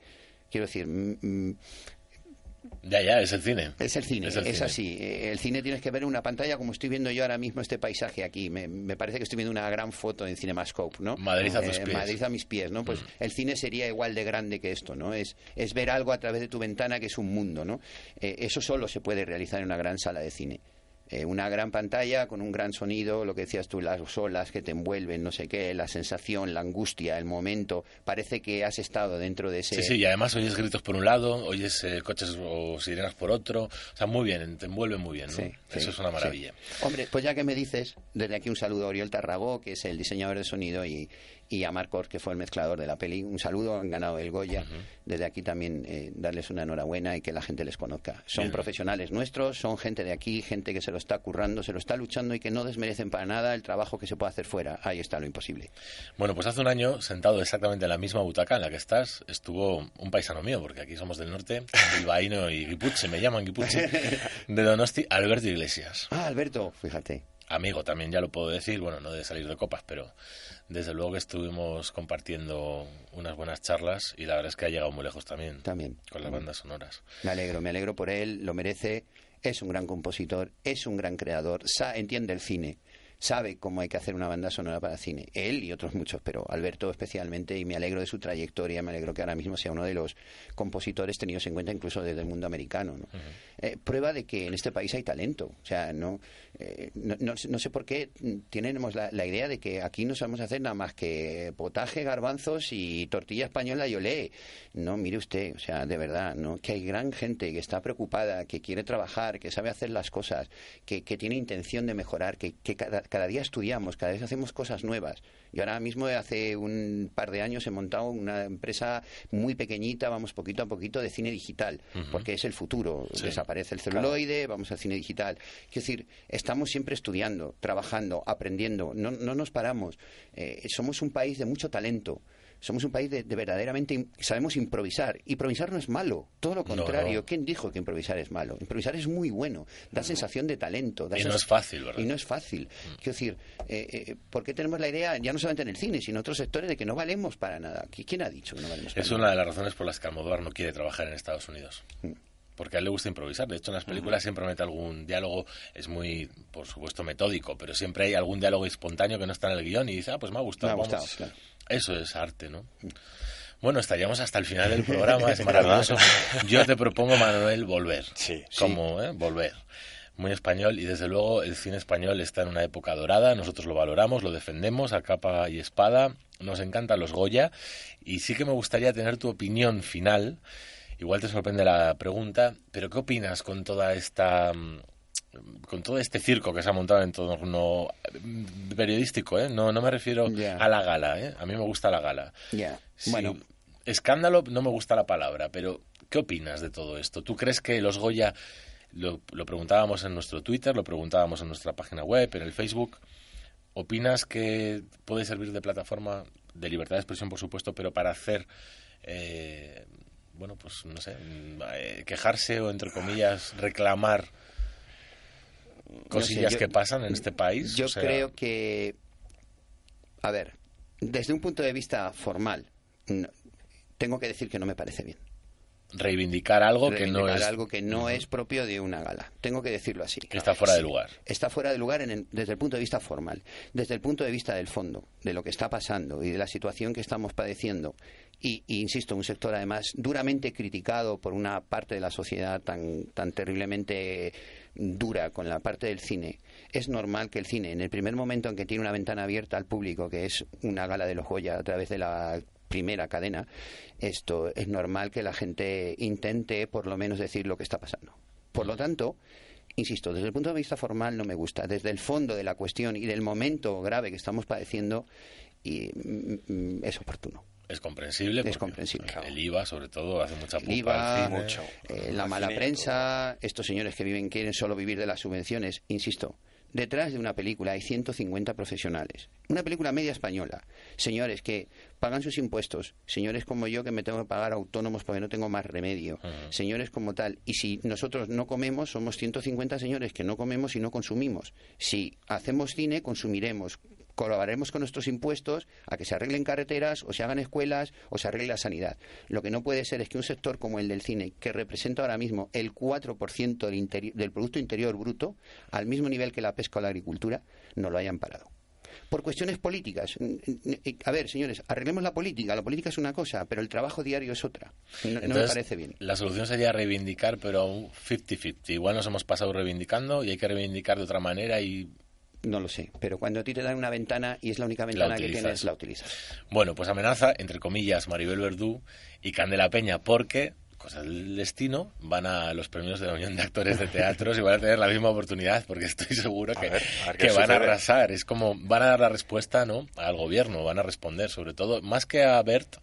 Quiero decir, mm, mm, Ya, ya, es el cine. es el cine, Es es, el cine. así. Eh, El cine tienes que ver en una pantalla como estoy viendo yo ahora mismo este paisaje aquí. Me, me parece que estoy viendo una gran foto en Cinemascope, ¿no? Madrid a tus Eh, pies. Mm. Madrid a mis pies, ¿no? Pues el cine sería igual de grande que esto, ¿no? Es, es ver algo a través de tu ventana que es un mundo, ¿no? Eh, eso solo se puede realizar en una gran sala de cine. Eh, una gran pantalla con un gran sonido, lo que decías tú, las olas que te envuelven, no sé qué, la sensación, la angustia, el momento. Parece que has estado dentro de ese... Sí, sí, y además oyes gritos por un lado, oyes eh, coches o sirenas por otro. O sea, muy bien, te envuelve muy bien, ¿no? Sí, sí, Eso es una sí. maravilla. Hombre, pues ya que me dices, desde aquí un saludo a Oriol Tarragó, que es el diseñador de sonido, y, y a Marcos, que fue el mezclador de la peli. Un saludo, han ganado el Goya. Desde aquí también eh, darles una enhorabuena y que la gente les conozca. Son Bien. profesionales nuestros, son gente de aquí, gente que se lo está currando, se lo está luchando y que no desmerecen para nada el trabajo que se puede hacer fuera. Ahí está lo imposible. Bueno, pues hace un año, sentado exactamente en la misma butaca en la que estás, estuvo un paisano mío, porque aquí somos del norte, bilbaíno y guipuche, me llaman guipuche, de Donosti, Alberto Iglesias. Ah, Alberto, fíjate. Amigo también, ya lo puedo decir, bueno, no de salir de copas, pero desde luego que estuvimos compartiendo unas buenas charlas y la verdad es que ha llegado muy lejos también, También. con las bandas sonoras. Me alegro, me alegro por él, lo merece. Es un gran compositor, es un gran creador, entiende el cine, sabe cómo hay que hacer una banda sonora para cine. Él y otros muchos, pero Alberto especialmente, y me alegro de su trayectoria, me alegro que ahora mismo sea uno de los compositores tenidos en cuenta incluso desde el mundo americano. ¿no? Eh, prueba de que en este país hay talento. O sea, no, eh, no, no sé- no sé por qué tenemos la, la idea de que aquí no sabemos hacer nada más que potaje, garbanzos y tortilla española y olé. No, mire usted, o sea, de verdad, ¿no? Que hay gran gente que está preocupada, que quiere trabajar, que sabe hacer las cosas, que, que tiene intención de mejorar, que, que cada, cada día estudiamos, cada vez hacemos cosas nuevas. Yo ahora mismo, hace un par de años, he montado una empresa muy pequeñita, vamos poquito a poquito, de cine digital, porque es el futuro. Sí. Desaparece el celuloide, vamos al cine digital. Quiero decir, estamos siempre estudiando, trabajando, aprendiendo, no, no nos paramos. Eh, somos un país de mucho talento. Somos un país de, de verdaderamente sabemos improvisar. Improvisar no es malo, todo lo contrario. no. ¿Quién dijo que improvisar es malo? Improvisar es muy bueno, da sensación de talento. Da Y no es fácil, ¿verdad? Y no es fácil. Quiero decir, eh, eh, ¿por qué tenemos la idea, ya no solamente en el cine, sino en otros sectores, de que no valemos para nada? ¿Qui- ¿Quién ha dicho que no valemos para Es nada? una de las razones por las que Almodóvar no quiere trabajar en Estados Unidos. Mm. Porque a él le gusta improvisar. De hecho, en las películas siempre mete algún diálogo, es muy, por supuesto, metódico, pero siempre hay algún diálogo espontáneo que no está en el guion y dice, ah, pues me ha gustado. Me ha vamos". gustado, claro. Eso es arte, ¿no? Bueno, estaríamos hasta el final del programa, es maravilloso. Yo te propongo, Manuel, volver. Sí. Como, ¿eh? Volver. Muy español y desde luego el cine español está en una época dorada, nosotros lo valoramos, lo defendemos a capa y espada, nos encantan los Goya y sí que me gustaría tener tu opinión final, igual te sorprende la pregunta, pero ¿qué opinas con toda esta mm, con todo este circo que se ha montado en torno mm, periodístico, ¿eh? No, no me refiero a la gala, ¿eh? A mí me gusta la gala. Sí, Bueno, escándalo no me gusta la palabra, pero ¿qué opinas de todo esto? ¿Tú crees que los Goya, lo, lo preguntábamos en nuestro Twitter, lo preguntábamos en nuestra página web, en el Facebook, ¿opinas que puede servir de plataforma de libertad de expresión, por supuesto, pero para hacer, eh, bueno, pues no sé, mm, eh, quejarse o, entre comillas, reclamar cosillas yo- que pasan en este país? Yo O sea, creo que, a ver, desde un punto de vista formal, no- tengo que decir que no me parece bien. Reivindicar algo que no es algo que no es propio de una gala. Tengo que decirlo así. que está fuera de lugar. Está fuera de lugar en el- desde el punto de vista formal, desde el punto de vista del fondo, de lo que está pasando y de la situación que estamos padeciendo. Y, y, insisto, un sector además duramente criticado por una parte de la sociedad tan, tan terriblemente dura con la parte del cine. Es normal que el cine, en el primer momento en que tiene una ventana abierta al público, que es una gala de los Goya a través de la primera cadena, esto es normal que la gente intente por lo menos decir lo que está pasando. Por lo tanto, insisto, desde el punto de vista formal no me gusta. Desde el fondo de la cuestión y del momento grave que estamos padeciendo, y, mm, mm, es oportuno. Es comprensible. Es porque comprensible. El IVA, sobre todo, hace mucha El pupa IVA, al cine. mucho. eh, la Al mala prensa, estos señores que viven quieren solo vivir de las subvenciones. Insisto, detrás de una película hay 150 profesionales. Una película media española. Señores que pagan sus impuestos. Señores como yo que me tengo que pagar autónomos porque no tengo más remedio. Señores como tal. Y si nosotros no comemos, somos 150 señores que no comemos y no consumimos. Si hacemos cine, consumiremos. Colaboraremos con nuestros impuestos a que se arreglen carreteras o se hagan escuelas o se arregle la sanidad. Lo que no puede ser es que un sector como el del cine, que representa ahora mismo el 4% del, del Producto Interior Bruto, al mismo nivel que la pesca o la agricultura, no lo hayan parado. Por cuestiones políticas. A ver, señores, arreglemos la política. La política es una cosa, pero el trabajo diario es otra. No, no me Entonces, parece bien. La solución sería reivindicar, pero un 50-50. Igual nos hemos pasado reivindicando y hay que reivindicar de otra manera y No lo sé. Pero cuando a ti te dan una ventana y es la única ventana que utilizas. tienes, la utilizas. Bueno, pues amenaza, entre comillas, Maribel Verdú y Candela Peña, porque, cosas del destino, van a los premios de la Unión de Actores de Teatros y van a tener la misma oportunidad, porque estoy seguro A que, ver, a ver qué que van a arrasar. Es como, van a dar la respuesta, ¿no?, al gobierno, van a responder, sobre todo, más que a Bert,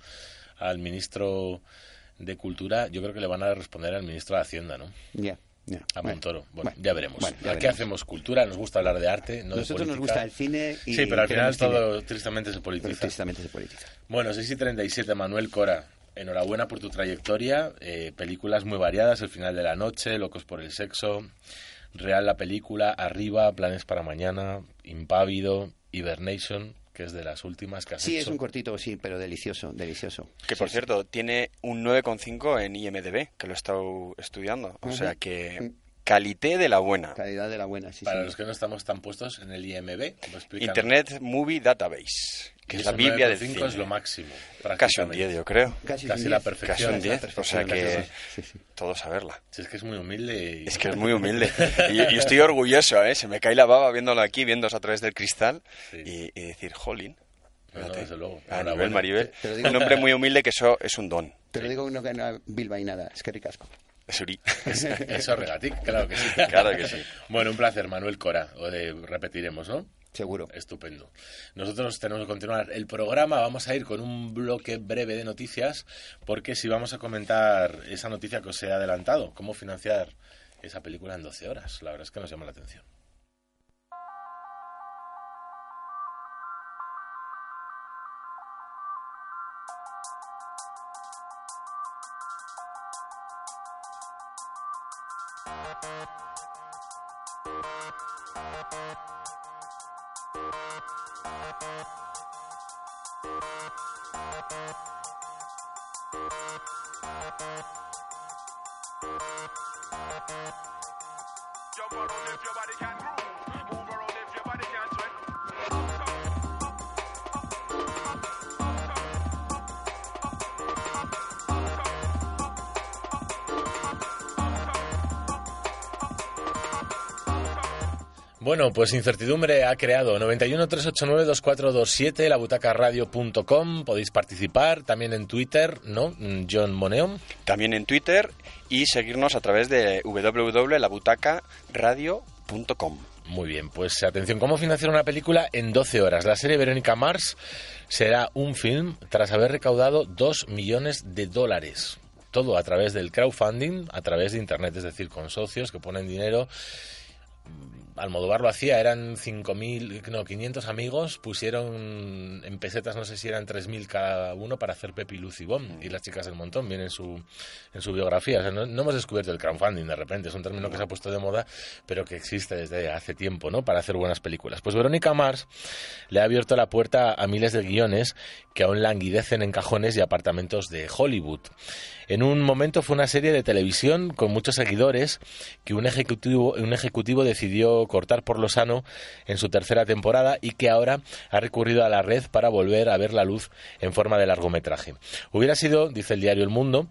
al ministro de Cultura, yo creo que le van a responder al ministro de Hacienda, ¿no?, Ya. A Montoro. Bueno, bueno, ya veremos. bueno, ya Aquí veremos. hacemos cultura, nos gusta hablar de arte, no de Nosotros nos política. gusta el cine y Sí, pero al final todo tristemente se politiza. tristemente se politiza. Bueno, 6 y 37, Manuel Cora. Enhorabuena por tu trayectoria. eh, películas muy variadas, El final de la noche, Locos por el sexo, Real la película, Arriba, Planes para mañana, Impávido, Hibernation, que es de las últimas que has Sí, hecho. es un cortito, sí, pero delicioso, delicioso. Que por cierto, tiene un 9,5 en IMDB, que lo he estado estudiando. O sea que calité de la buena. Calidad de la buena, sí, Para sí. los que no estamos tan puestos en el IMB, explícanos. Internet Movie Database, que es la Biblia del 9,5 cine. es lo máximo. Casi un prácticamente. 10, yo creo. Casi, Casi la 10. perfección. Casi un es la 10, o sea que Sí, sí. todos a verla. Si es que es muy humilde. y- Es que es muy humilde. Y, y estoy orgulloso, ¿eh? Se me cae la baba viéndolo aquí, viéndose a través del cristal Sí. y, y decir, jolín. No, no, desde luego. A nivel Maribel. Te lo digo- Un hombre muy humilde que eso es un don. Te lo digo uno que no Bilba y nada, es que ricasco. Suri. Eso, regatic, claro que sí. Claro que sí. Bueno, un placer, Manuel Cora. O de, repetiremos, ¿no? Seguro. Estupendo. Nosotros tenemos que continuar el programa. Vamos a ir con un bloque breve de noticias, porque si vamos a comentar esa noticia que os he adelantado, cómo financiar esa película en 12 horas. La verdad es que nos llama la atención. Jump around your body can groove. Bueno, pues incertidumbre ha creado 91 389 2427 labutacaradio.com. Podéis participar también en Twitter, ¿no? Mm, John Moneo. También en Twitter y seguirnos a través de www.labutacaradio.com. Muy bien, pues atención, ¿cómo financiar una película en 12 horas? La serie Verónica Mars será un film tras haber recaudado 2 millones de dólares. Todo a través del crowdfunding, a través de Internet, es decir, con socios que ponen dinero Almodóvar lo hacía, eran 5.000, no, 500 amigos, pusieron en pesetas, no sé si eran 3.000 cada uno para hacer Pepi, Luz y Bom, y las chicas del montón, viene en su, en su biografía. O sea, no, no hemos descubierto el crowdfunding de repente, es un término que se ha puesto de moda, pero que existe desde hace tiempo, ¿no? Para hacer buenas películas. Pues Verónica Mars le ha abierto la puerta a miles de guiones que aún languidecen en cajones y apartamentos de Hollywood. En un momento fue una serie de televisión con muchos seguidores que un ejecutivo, un ejecutivo decidió cortar por lo sano en su tercera temporada y que ahora ha recurrido a la red para volver a ver la luz en forma de largometraje. Hubiera sido, dice el diario El Mundo,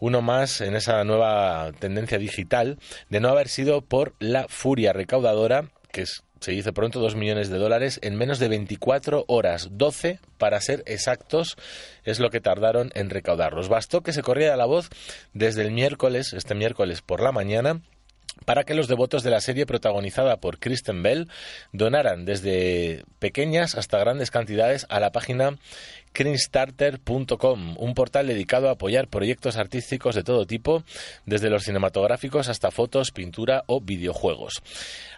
uno más en esa nueva tendencia digital de no haber sido por la furia recaudadora que se dice pronto, 2 millones de dólares en menos de 24 horas. 12, para ser exactos, es lo que tardaron en recaudarlos. Bastó que se corriera la voz desde el miércoles, este miércoles por la mañana, para que los devotos de la serie protagonizada por Kristen Bell donaran desde pequeñas hasta grandes cantidades a la página Screenstarter.com, un portal dedicado a apoyar proyectos artísticos de todo tipo, desde los cinematográficos hasta fotos, pintura o videojuegos.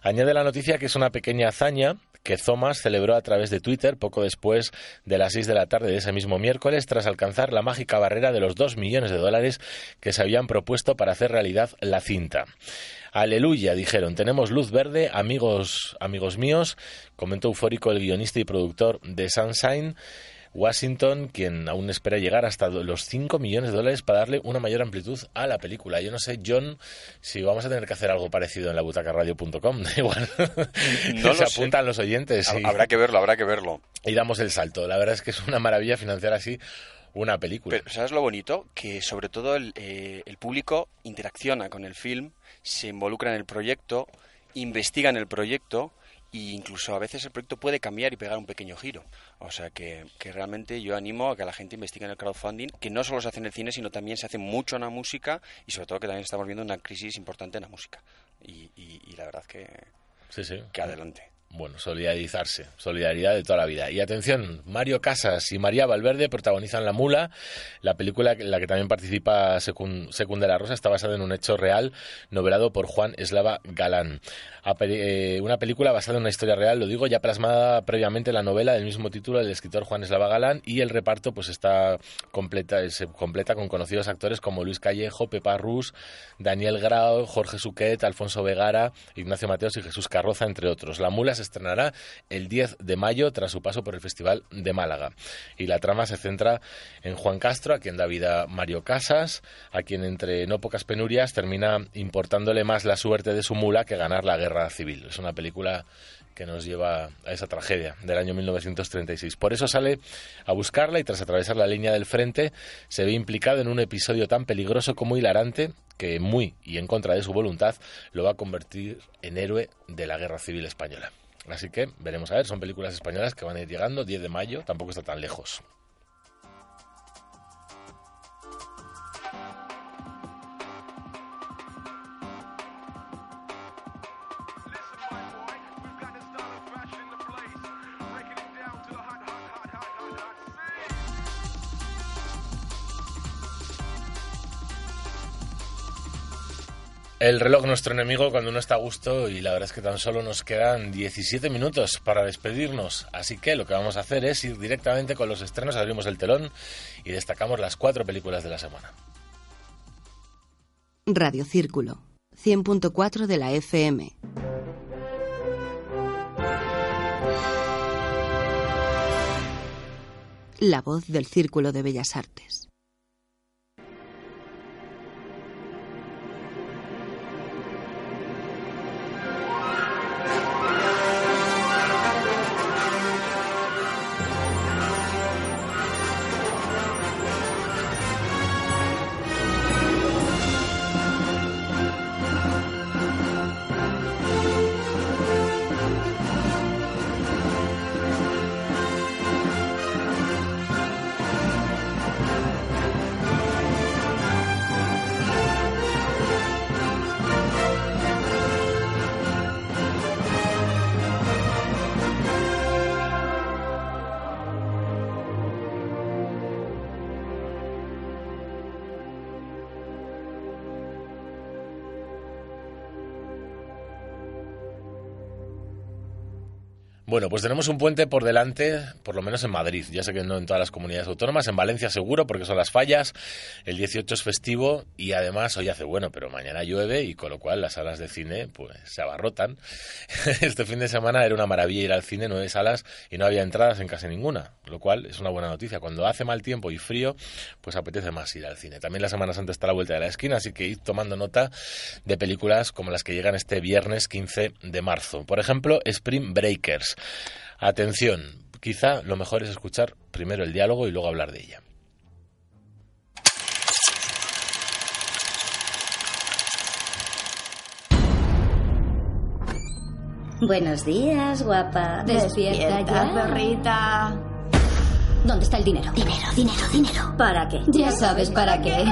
Añade la noticia que es una pequeña hazaña que Thomas celebró a través de Twitter poco después de las 6 de la tarde de ese mismo miércoles, tras alcanzar la mágica barrera de los 2 millones de dólares que se habían propuesto para hacer realidad la cinta. Aleluya, dijeron, tenemos luz verde, amigos, amigos míos, comentó eufórico el guionista y productor de Sunshine. Washington, quien aún espera llegar hasta los 5 millones de dólares para darle una mayor amplitud a la película. Yo no sé, John, si vamos a tener que hacer algo parecido en la butacaradio.com. Igual No se lo sé. apuntan los oyentes y, Habrá que verlo, habrá que verlo. y damos el salto. La verdad es que es una maravilla financiar así una película. Pero ¿sabes lo bonito? Que sobre todo el, eh, el público interacciona con el film, se involucra en el proyecto, investiga en el proyecto e incluso a veces el proyecto puede cambiar y pegar un pequeño giro. O sea que, que realmente yo animo a que la gente investigue en el crowdfunding, que no solo se hace en el cine, sino también se hace mucho en la música y sobre todo que también estamos viendo una crisis importante en la música. Y, y- y la verdad que, sí, sí. que adelante. Bueno, solidarizarse, solidaridad de toda la vida. Y atención, Mario Casas y María Valverde protagonizan La Mula, la película en la que también participa Secund, la Rosa, está basada en un hecho real novelado por Juan Eslava Galán. Eh, una película basada en una historia real, lo digo, ya plasmada previamente en la novela del mismo título del escritor Juan Eslava Galán y el reparto pues está completa, se completa con conocidos actores como Luis Callejo, Pepa Rus, Daniel Grau, Jorge Suquet, Alfonso Vegara, Ignacio Mateos y Jesús Carroza, entre otros. La Mula se estrenará el 10 de mayo tras su paso por el Festival de Málaga. Y la trama se centra en Juan Castro, a quien da vida Mario Casas, a quien entre no pocas penurias termina importándole más la suerte de su mula que ganar la guerra civil. Es una película que nos lleva a esa tragedia del año 1936. Por eso sale a buscarla y tras atravesar la línea del frente se ve implicado en un episodio tan peligroso como hilarante que muy y en contra de su voluntad lo va a convertir en héroe de la guerra civil española. Así que veremos a ver, son películas españolas que van a ir llegando 10 de mayo, tampoco está tan lejos. El reloj nuestro enemigo cuando uno está a gusto y la verdad es que tan solo nos quedan 17 minutos para despedirnos. Así que lo que vamos a hacer es ir directamente con los estrenos, abrimos el telón y destacamos las cuatro películas de la semana. Radio Círculo, 100.4 de la FM. La voz del Círculo de Bellas Artes. Tenemos un puente por delante, por lo menos en Madrid. Ya sé que no en todas las comunidades autónomas, en Valencia seguro, porque son las fallas. El 18 es festivo y además hoy hace bueno, pero mañana llueve y con lo cual las salas de cine pues se abarrotan. Este fin de semana era una maravilla ir al cine, nueve salas y no había entradas en casi ninguna, lo cual es una buena noticia. Cuando hace mal tiempo y frío, pues apetece más ir al cine. También la Semana Santa está a la vuelta de la esquina, así que id tomando nota de películas como las que llegan este viernes 15 de marzo. Por ejemplo, Spring Breakers. Atención, quizá lo mejor es escuchar primero el diálogo y luego hablar de ella. Buenos días, guapa. Despierta, ya. perrita. ¿Dónde está el dinero? Dinero, dinero, dinero. ¿Para qué? Ya sabes para qué.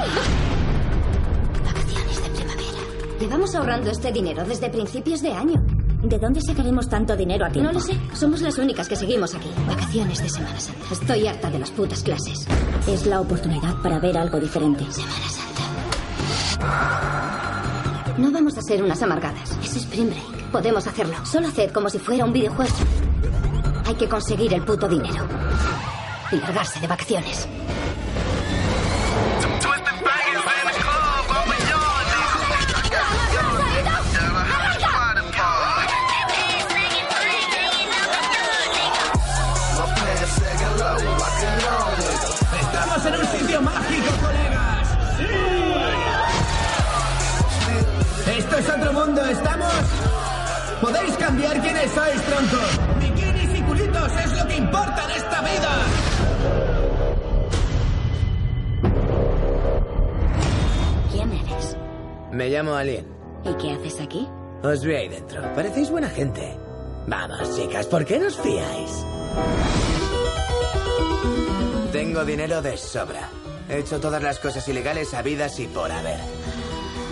Vacaciones de primavera. Llevamos ahorrando este dinero desde principios de año. ¿De dónde sacaremos tanto dinero a tiempo? No lo sé. Somos las únicas que seguimos aquí. Vacaciones de Semana Santa. Estoy harta de las putas clases. Es la oportunidad para ver algo diferente. Semana Santa. No vamos a ser unas amargadas. Es Spring Break. Podemos hacerlo. Solo haced como si fuera un videojuego. Hay que conseguir el puto dinero. Y largarse de vacaciones. ¿Estamos? Podéis cambiar quiénes sois, tronco. Bikinis y culitos es lo que importa en esta vida. ¿Quién eres? Me llamo Alien. ¿Y qué haces aquí? Os vi ahí dentro. Parecéis buena gente. Vamos, chicas, ¿por qué nos fiáis? Tengo dinero de sobra. He hecho todas las cosas ilegales habidas y por haber.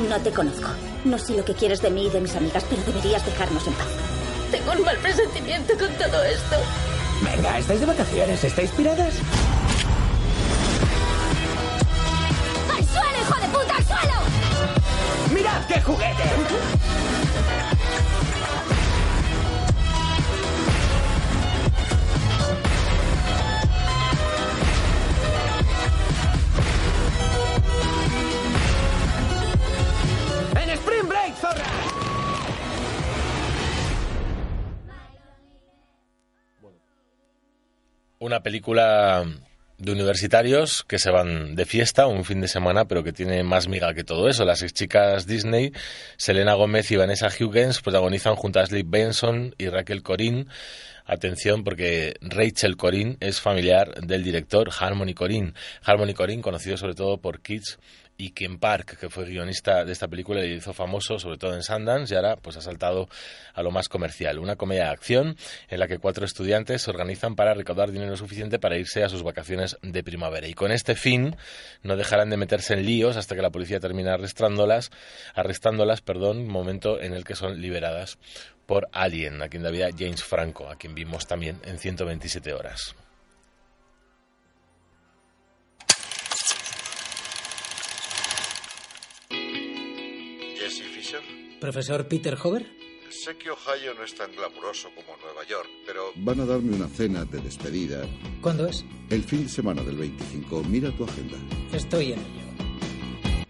No te conozco. No sé lo que quieres de mí y de mis amigas, pero deberías dejarnos en paz. Tengo un mal presentimiento con todo esto. Venga, estáis de vacaciones, ¿estáis piradas? ¡Al suelo, hijo de puta, al suelo! ¡Mirad qué juguete! Película de universitarios que se van de fiesta un fin de semana, pero que tiene más miga que todo eso. Las ex chicas Disney, Selena Gómez y Vanessa Hudgens, protagonizan junto a Ashley Benson y Raquel Corín. Atención, porque Rachel Corín es familiar del director Harmony Corín. Harmony Corín, conocido sobre todo por Kids y Ken Park, que fue guionista de esta película y hizo famoso, sobre todo en Sundance, y ahora pues ha saltado a lo más comercial. Una comedia de acción en la que cuatro estudiantes se organizan para recaudar dinero suficiente para irse a sus vacaciones de primavera. Y con este fin no dejarán de meterse en líos hasta que la policía termina arrestándolas, arrestándolas, perdón, momento en el que son liberadas por Alien, a quien vida James Franco, a quien vimos también en 127 horas. Profesor Peter Hover. Sé que Ohio no es tan glamuroso como Nueva York, pero Van a darme una cena de despedida ¿Cuándo es? el fin de semana del 25. Mira tu agenda. Estoy en ello.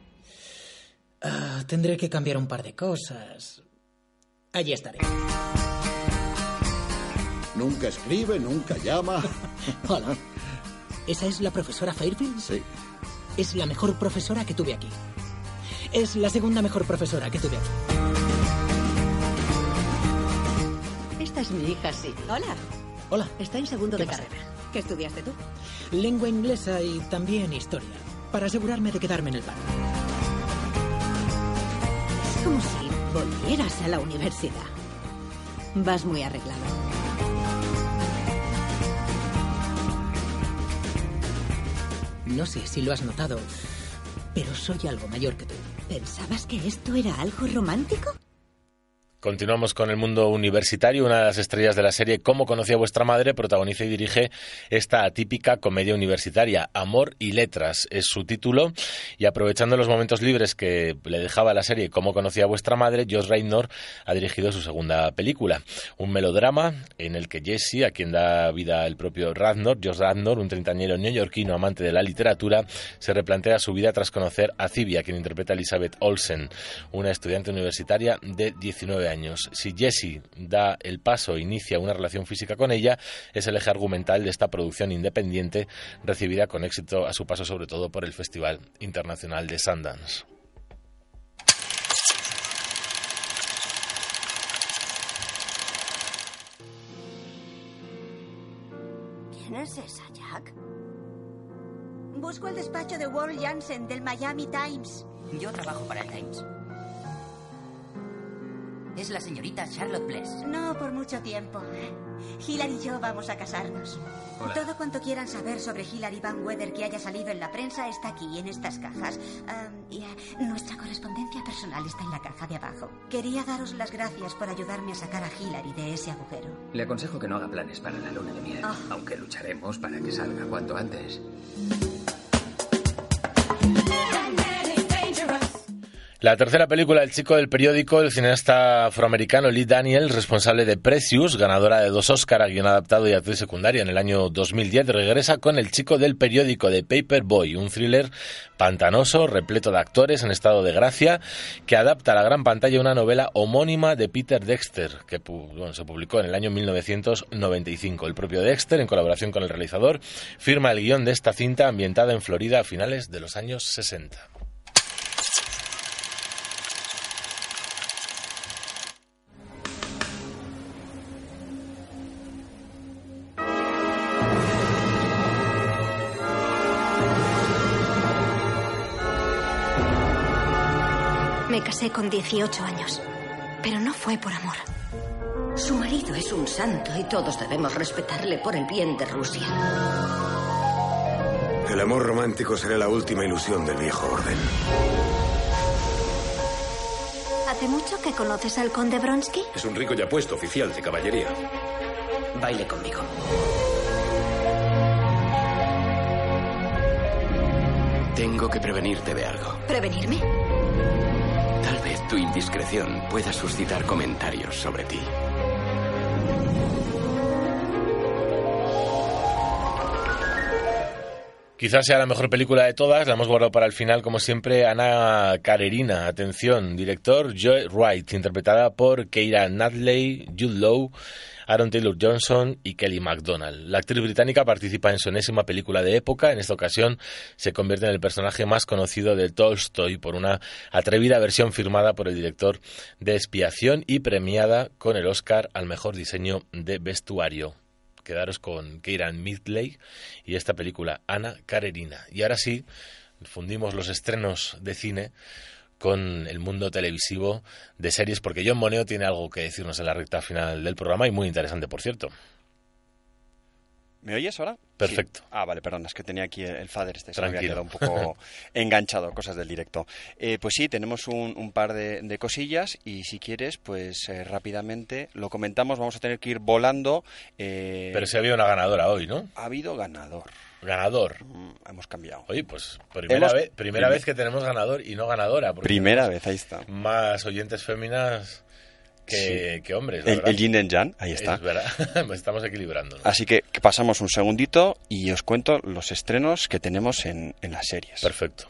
Ah, tendré que cambiar un par de cosas. Allí estaré. Nunca escribe, nunca llama. Hola. ¿Esa es la profesora Fairfield? Sí. Es la mejor profesora que tuve aquí. Es la segunda mejor profesora que tuve aquí. Es mi hija, sí. Hola. Hola. Está en segundo de carrera. ¿Qué estudiaste tú? Lengua inglesa y también historia. Para asegurarme de quedarme en el paro. Es como si volvieras a la universidad. Vas muy arreglado. No sé si lo has notado, pero soy algo mayor que tú. ¿Pensabas que esto era algo romántico? Continuamos con el mundo universitario. Una de las estrellas de la serie Cómo conocía vuestra madre protagoniza y dirige esta atípica comedia universitaria, Amor y Letras es su título. Y aprovechando los momentos libres que le dejaba la serie Cómo conocía vuestra madre, Josh Reynor ha dirigido su segunda película. Un melodrama en el que Jesse, a quien da vida el propio Radnor, Josh Radnor, un treintañero neoyorquino amante de la literatura, se replantea su vida tras conocer a Cibia, a quien interpreta Elizabeth Olsen, una estudiante universitaria de 19 años. Si Jessie da el paso e inicia una relación física con ella, es el eje argumental de esta producción independiente recibida con éxito a su paso sobre todo por el Festival Internacional de Sundance. ¿Quién es esa, Jack? Busco el despacho de Walt Jansen del Miami Times. Yo trabajo para el Times. Es la señorita Charlotte Bless. No por mucho tiempo. Hillary y yo vamos a casarnos. Hola. Todo cuanto quieran saber sobre Hillary Van Weather que haya salido en la prensa está aquí, en estas cajas. Y, eh, nuestra correspondencia personal está en la caja de abajo. Quería daros las gracias por ayudarme a sacar a Hillary de ese agujero. Le aconsejo que no haga planes para la luna de miel, Ah. aunque lucharemos para que salga cuanto antes. La tercera película, El chico del periódico, el cineasta afroamericano Lee Daniel, responsable de Precious, ganadora de dos Oscar a guion adaptado y actriz secundaria en el año 2010, regresa con El chico del periódico de Paperboy, un thriller pantanoso, repleto de actores en estado de gracia, que adapta a la gran pantalla una novela homónima de Peter Dexter, que se publicó en el año 1995. El propio Dexter, en colaboración con el realizador, firma el guion de esta cinta ambientada en Florida a finales de los años 60. Casé con 18 años, pero no fue por amor. Su marido es un santo y todos debemos respetarle por el bien de Rusia. El amor romántico será la última ilusión del viejo orden. ¿Hace mucho que conoces al conde Bronsky? Es un rico y apuesto oficial de caballería. Baile conmigo. Tengo que prevenirte de algo. ¿Prevenirme? Tal vez tu indiscreción pueda suscitar comentarios sobre ti. Quizás sea la mejor película de todas, la hemos guardado para el final, como siempre, Ana Karenina. Atención, director Joy Wright, interpretada por Keira Knightley, Jude Law, Aaron Taylor Johnson y Kelly MacDonald. La actriz británica participa en su enésima película de época. En esta ocasión se convierte en el personaje más conocido de Tolstoy por una atrevida versión firmada por el director de Expiación y premiada con el Oscar al mejor diseño de vestuario quedaros con Keira Knightley y esta película Ana Karenina. Y ahora sí, fundimos los estrenos de cine con el mundo televisivo de series, porque John Moneo tiene algo que decirnos en la recta final del programa y muy interesante, por cierto. ¿Me oyes ahora? Perfecto. Sí. Ah, vale, perdón, es que tenía aquí el fader este, se me había Tranquilo. quedado un poco enganchado, cosas del directo. Eh, pues sí, tenemos un, un par de, de cosillas y si quieres, pues eh, rápidamente lo comentamos, vamos a tener que ir volando. eh, Pero si había una ganadora hoy, ¿no? Ha habido ganador. Ganador. Mm, hemos cambiado. Oye, pues primera, Hemos- vez, primera prim- vez que tenemos ganador y no ganadora. Primera vez, ahí está. Más oyentes féminas que, Sí. que hombres. El, el yin and yang, ahí está. Es verdad, estamos equilibrando. Así que, que pasamos un segundito y os cuento los estrenos que tenemos en, en las series. Perfecto.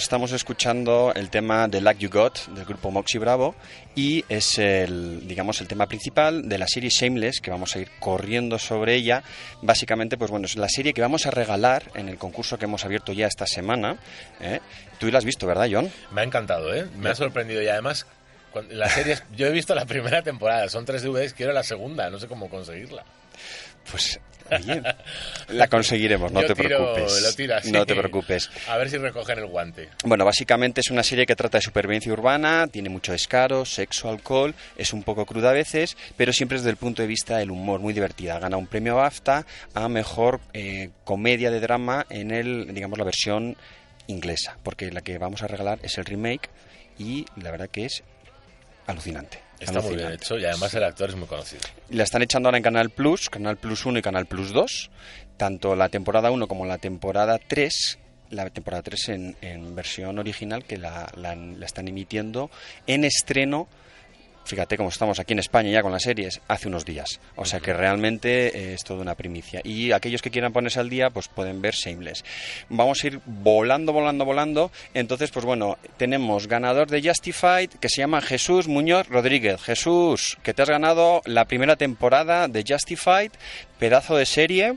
Pues estamos escuchando el tema de Like You Got del grupo Moxie Bravo y es el, digamos, el tema principal de la serie Shameless que vamos a ir corriendo sobre ella. Básicamente, pues bueno, es la serie que vamos a regalar en el concurso que hemos abierto ya esta semana. ¿eh? Tú la has visto, ¿verdad, John? Me ha encantado, ¿eh? Me ha sorprendido y además la serie, yo he visto la primera temporada, son tres DVDs, quiero la segunda, no sé cómo conseguirla. Pues Oye, la conseguiremos, no Yo te tiro- preocupes. lo tiro así. No te preocupes. A ver si recogen el guante. Bueno, básicamente es una serie que trata de supervivencia urbana, tiene mucho descaro, sexo, alcohol, es un poco cruda a veces, pero siempre desde el punto de vista del humor, muy divertida. Gana un premio BAFTA a mejor eh, comedia de drama en el, digamos, la versión inglesa, porque la que vamos a regalar es el remake y la verdad que es alucinante. Está muy bien alucinante. hecho y además el actor es muy conocido. La están echando ahora en Canal Plus, Canal Plus 1 y Canal Plus 2, tanto la temporada 1 como la temporada 3, la temporada 3 en, en versión original que la, la- la están emitiendo en estreno. Fíjate cómo estamos aquí en España ya con las series hace unos días. O sea que realmente eh, es toda una primicia. Y aquellos que quieran ponerse al día, pues pueden ver Shameless. Vamos a ir volando, volando, volando. Entonces, pues bueno, tenemos ganador de Justified que se llama Jesús Muñoz Rodríguez. Jesús, que te has ganado la primera temporada de Justified, pedazo de serie.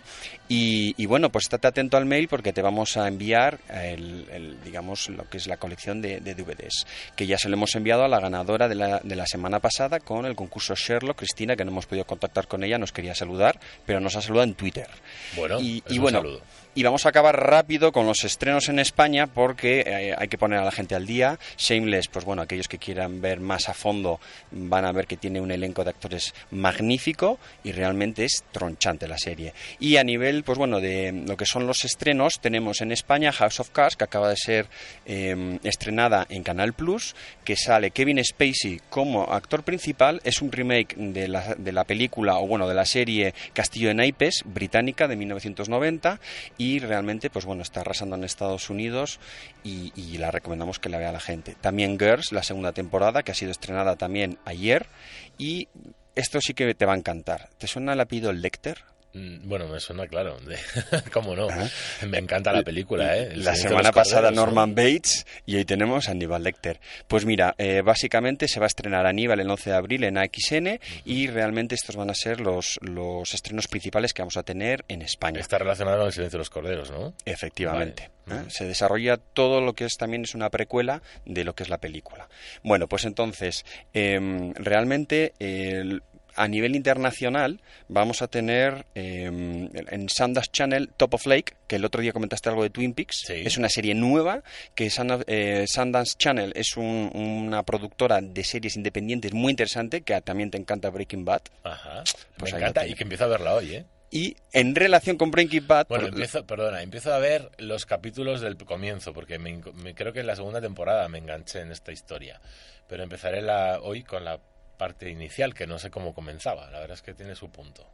Y, y bueno, pues estate atento al mail porque te vamos a enviar el, el, digamos, lo que es la colección de, de DVDs, que ya se lo hemos enviado a la ganadora de la, de la semana pasada con el concurso Sherlock, Cristina, que no hemos podido contactar con ella, nos quería saludar, pero nos ha saludado en Twitter. Bueno, y, es y un bueno, saludo. Y vamos a acabar rápido con los estrenos en España porque eh, hay que poner a la gente al día. Shameless, pues bueno, aquellos que quieran ver más a fondo van a ver que tiene un elenco de actores magnífico y realmente es tronchante la serie. Y a nivel, pues bueno, de lo que son los estrenos, tenemos en España House of Cards, que acaba de ser eh, estrenada en Canal Plus, que sale Kevin Spacey como actor principal. Es un remake de la, de la película, o bueno, de la serie Castillo de Naipes, británica, de 1990, y realmente, pues bueno, está arrasando en Estados Unidos y, y la recomendamos que la vea la gente. También Girls, la segunda temporada, que ha sido estrenada también ayer, y esto sí que te va a encantar. ¿Te suena el apellido Lecter? Mm, Bueno, me suena claro. ¿Cómo no? Me encanta la película, ¿eh? El La semana pasada corderos, ¿no? Norman Bates y hoy tenemos a Aníbal Lecter. Pues mira, eh, básicamente se va a estrenar Aníbal el 11 de abril en AXN y realmente estos van a ser los, los estrenos principales que vamos a tener en España. Está relacionado con el silencio de los corderos, ¿no? Efectivamente. Vale. ¿eh? Se desarrolla todo lo que es también es una precuela de lo que es la película. Bueno, pues entonces, em, realmente el- a nivel internacional vamos a tener em, en Sundance Channel Top of Lake, que el otro día comentaste algo de Twin Peaks, es una serie nueva que Sun- eh, Sundance Channel es un- una productora de series independientes muy interesante, que también te encanta Breaking Bad. Ajá. Pues me encanta y que empiezo a verla hoy, ¿eh? Y en relación con Breaking Bad... Bueno, por- empiezo, perdona, empiezo a ver los capítulos del comienzo, porque me, me- creo que en la segunda temporada me enganché en esta historia. Pero empezaré la, hoy con la parte inicial, que no sé cómo comenzaba. La verdad es que tiene su punto.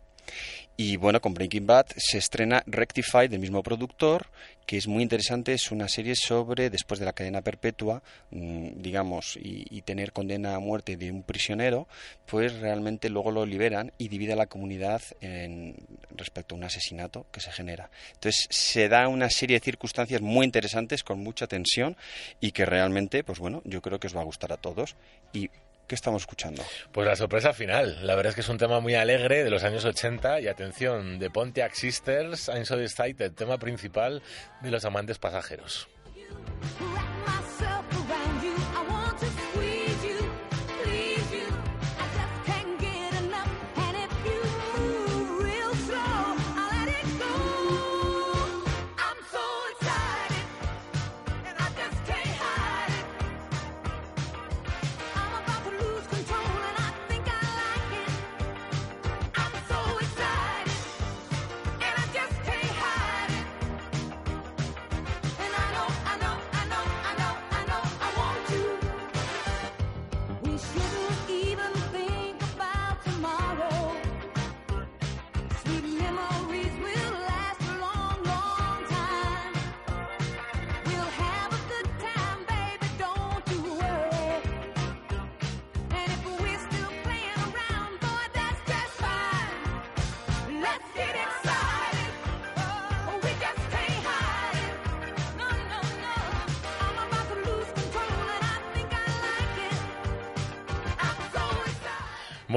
Y bueno, con Breaking Bad se estrena Rectify del mismo productor, que es muy interesante. Es una serie sobre, después de la cadena perpetua, mm, digamos, y, tener condena a muerte de un prisionero, pues realmente luego lo liberan y divide a la comunidad en, respecto a un asesinato que se genera. Entonces se da una serie de circunstancias muy interesantes, con mucha tensión, y que realmente, pues bueno, yo creo que os va a gustar a todos. Y ¿Qué estamos escuchando? Pues la sorpresa final. La verdad es que es un tema muy alegre de los años 80 y atención, de Pontiac Sisters, I'm So Excited, tema principal de los amantes pasajeros.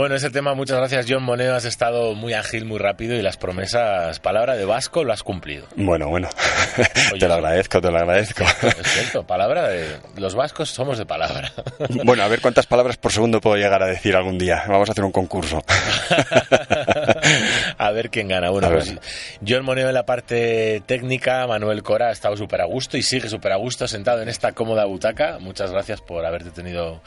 Bueno, ese tema, muchas gracias John Moneo, has estado muy ágil, muy rápido y las promesas, palabra de Vasco, lo has cumplido. Bueno, bueno, te lo agradezco, te lo agradezco. Es cierto, palabra de... Los vascos somos de palabra. Bueno, a ver cuántas palabras por segundo puedo llegar a decir algún día. Vamos a hacer un concurso. A ver quién gana. Bueno, pues John Moneo en la parte técnica, Manuel Cora ha estado súper a gusto y sigue súper a gusto sentado en esta cómoda butaca. Muchas gracias por haberte tenido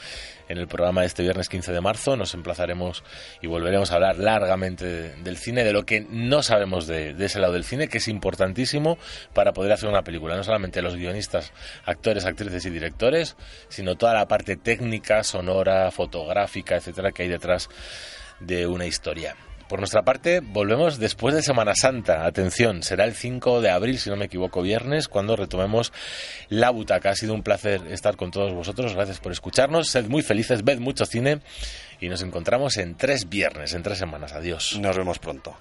en el programa de este viernes 15 de marzo. Nos emplazaremos y volveremos a hablar largamente de- del cine, de lo que no sabemos de, de ese lado del cine, que es importantísimo para poder hacer una película. No solamente los guionistas, actores, actrices y directores, sino toda la parte técnica, sonora, fotográfica, etcétera, que hay detrás de una historia. Por nuestra parte, volvemos después de Semana Santa. Atención, será el 5 de abril, si no me equivoco, viernes, cuando retomemos la butaca. Ha sido un placer estar con todos vosotros. Gracias por escucharnos. Sed muy felices, ved mucho cine y nos encontramos en tres viernes, en tres semanas. Adiós. Nos vemos pronto.